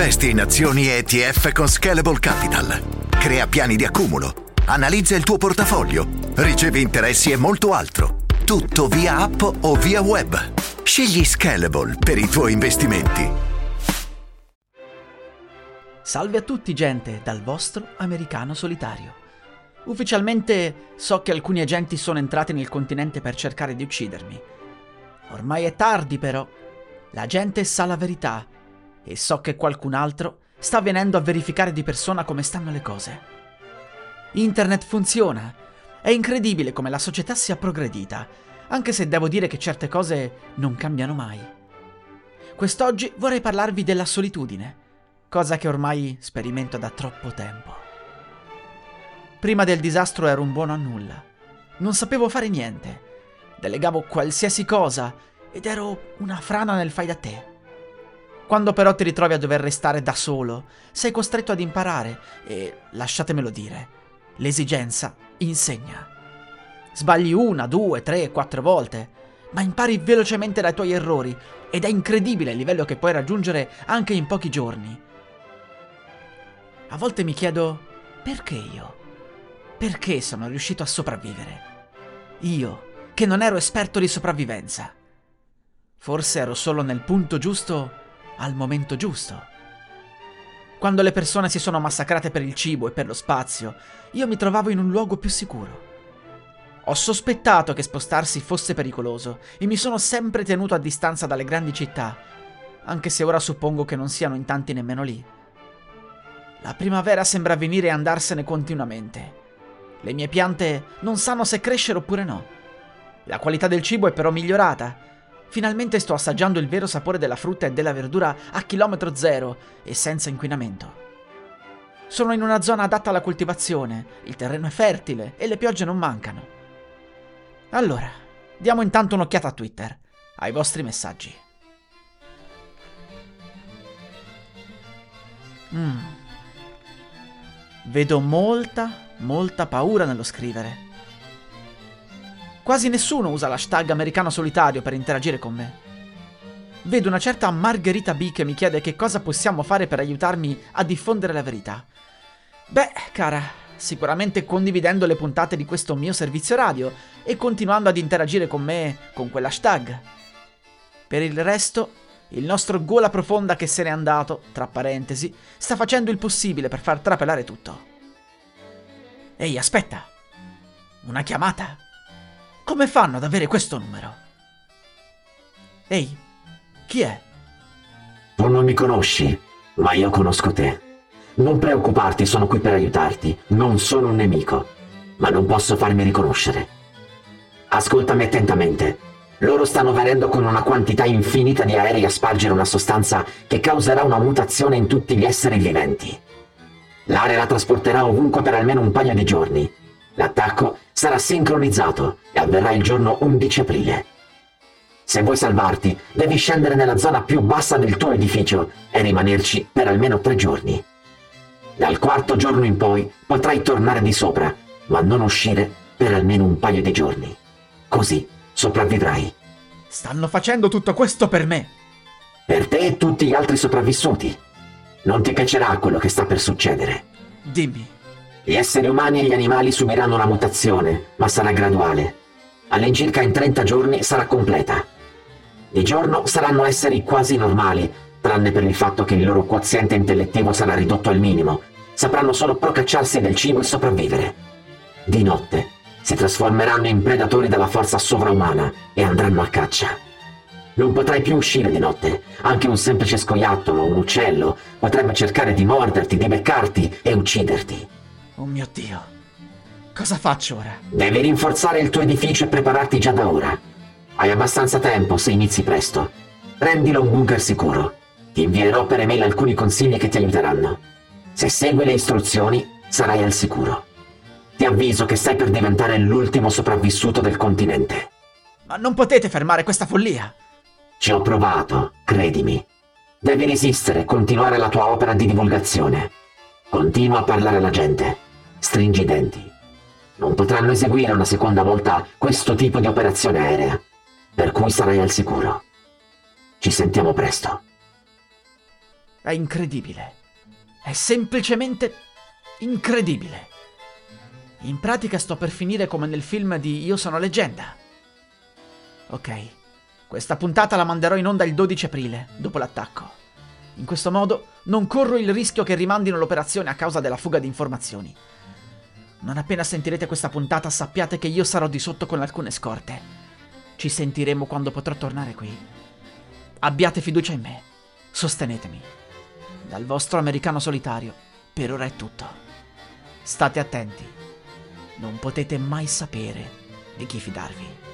Investi in azioni ETF con Scalable Capital. Crea piani di accumulo. Analizza il tuo portafoglio. Ricevi interessi e molto altro. Tutto via app o via web. Scegli Scalable per i tuoi investimenti. Salve a tutti gente, dal vostro americano solitario. Ufficialmente so che alcuni agenti sono entrati nel continente per cercare di uccidermi. Ormai è tardi però. La gente sa la verità e so che qualcun altro sta venendo a verificare di persona come stanno le cose. Internet funziona. È incredibile come la società sia progredita, anche se devo dire che certe cose non cambiano mai. Quest'oggi vorrei parlarvi della solitudine, cosa che ormai sperimento da troppo tempo. Prima del disastro ero un buono a nulla. Non sapevo fare niente. Delegavo qualsiasi cosa ed ero una frana nel fai da te. Quando però ti ritrovi a dover restare da solo, sei costretto ad imparare e, lasciatemelo dire, l'esigenza insegna. Sbagli una, due, tre, quattro volte, ma impari velocemente dai tuoi errori ed è incredibile il livello che puoi raggiungere anche in pochi giorni. A volte mi chiedo perché io? Perché sono riuscito a sopravvivere? Io, che non ero esperto di sopravvivenza. Forse ero solo nel punto giusto al momento giusto. Quando le persone si sono massacrate per il cibo e per lo spazio, io mi trovavo in un luogo più sicuro. Ho sospettato che spostarsi fosse pericoloso e mi sono sempre tenuto a distanza dalle grandi città, anche se ora suppongo che non siano in tanti nemmeno lì. La primavera sembra venire e andarsene continuamente. Le mie piante non sanno se crescere oppure no. La qualità del cibo è però migliorata Finalmente sto assaggiando il vero sapore della frutta e della verdura a chilometro zero e senza inquinamento. Sono in una zona adatta alla coltivazione, il terreno è fertile e le piogge non mancano. Allora, diamo intanto un'occhiata a Twitter, ai vostri messaggi. Mm. Vedo molta, molta paura nello scrivere. Quasi nessuno usa l'hashtag americano solitario per interagire con me. Vedo una certa Margherita B che mi chiede che cosa possiamo fare per aiutarmi a diffondere la verità. Beh, cara, sicuramente condividendo le puntate di questo mio servizio radio e continuando ad interagire con me con quell'hashtag. Per il resto, il nostro gola profonda che se n'è andato, tra parentesi, sta facendo il possibile per far trapelare tutto. Ehi, aspetta! Una chiamata! Come fanno ad avere questo numero? Ehi, chi è? Tu non mi conosci, ma io conosco te. Non preoccuparti, sono qui per aiutarti. Non sono un nemico, ma non posso farmi riconoscere. Ascoltami attentamente. Loro stanno venendo con una quantità infinita di aerei a spargere una sostanza che causerà una mutazione in tutti gli esseri viventi. L'area la trasporterà ovunque per almeno un paio di giorni L'attacco sarà sincronizzato e avverrà il giorno 11 aprile. Se vuoi salvarti, devi scendere nella zona più bassa del tuo edificio e rimanerci per almeno tre giorni. Dal quarto giorno in poi potrai tornare di sopra, ma non uscire per almeno un paio di giorni. Così sopravvivrai. Stanno facendo tutto questo per me. Per te e tutti gli altri sopravvissuti. Non ti piacerà quello che sta per succedere. Dimmi. Gli esseri umani e gli animali subiranno una mutazione, ma sarà graduale. All'incirca in 30 giorni sarà completa. Di giorno saranno esseri quasi normali, tranne per il fatto che il loro quoziente intellettivo sarà ridotto al minimo. Sapranno solo procacciarsi del cibo e sopravvivere. Di notte si trasformeranno in predatori dalla forza sovraumana e andranno a caccia. Non potrai più uscire di notte. Anche un semplice scoiattolo o un uccello potrebbe cercare di morderti, di beccarti e ucciderti. Oh mio Dio. Cosa faccio ora? Devi rinforzare il tuo edificio e prepararti già da ora. Hai abbastanza tempo se inizi presto. Rendilo un bunker sicuro. Ti invierò per email alcuni consigli che ti aiuteranno. Se segui le istruzioni, sarai al sicuro. Ti avviso che stai per diventare l'ultimo sopravvissuto del continente. Ma non potete fermare questa follia! Ci ho provato, credimi. Devi resistere e continuare la tua opera di divulgazione. Continua a parlare alla gente. Stringi i denti. Non potranno eseguire una seconda volta questo tipo di operazione aerea, per cui sarai al sicuro. Ci sentiamo presto. È incredibile. È semplicemente incredibile. In pratica sto per finire come nel film di Io sono leggenda. Ok, questa puntata la manderò in onda il 12 aprile, dopo l'attacco. In questo modo non corro il rischio che rimandino l'operazione a causa della fuga di informazioni. Non appena sentirete questa puntata sappiate che io sarò di sotto con alcune scorte. Ci sentiremo quando potrò tornare qui. Abbiate fiducia in me. Sostenetemi. Dal vostro americano solitario, per ora è tutto. State attenti. Non potete mai sapere di chi fidarvi.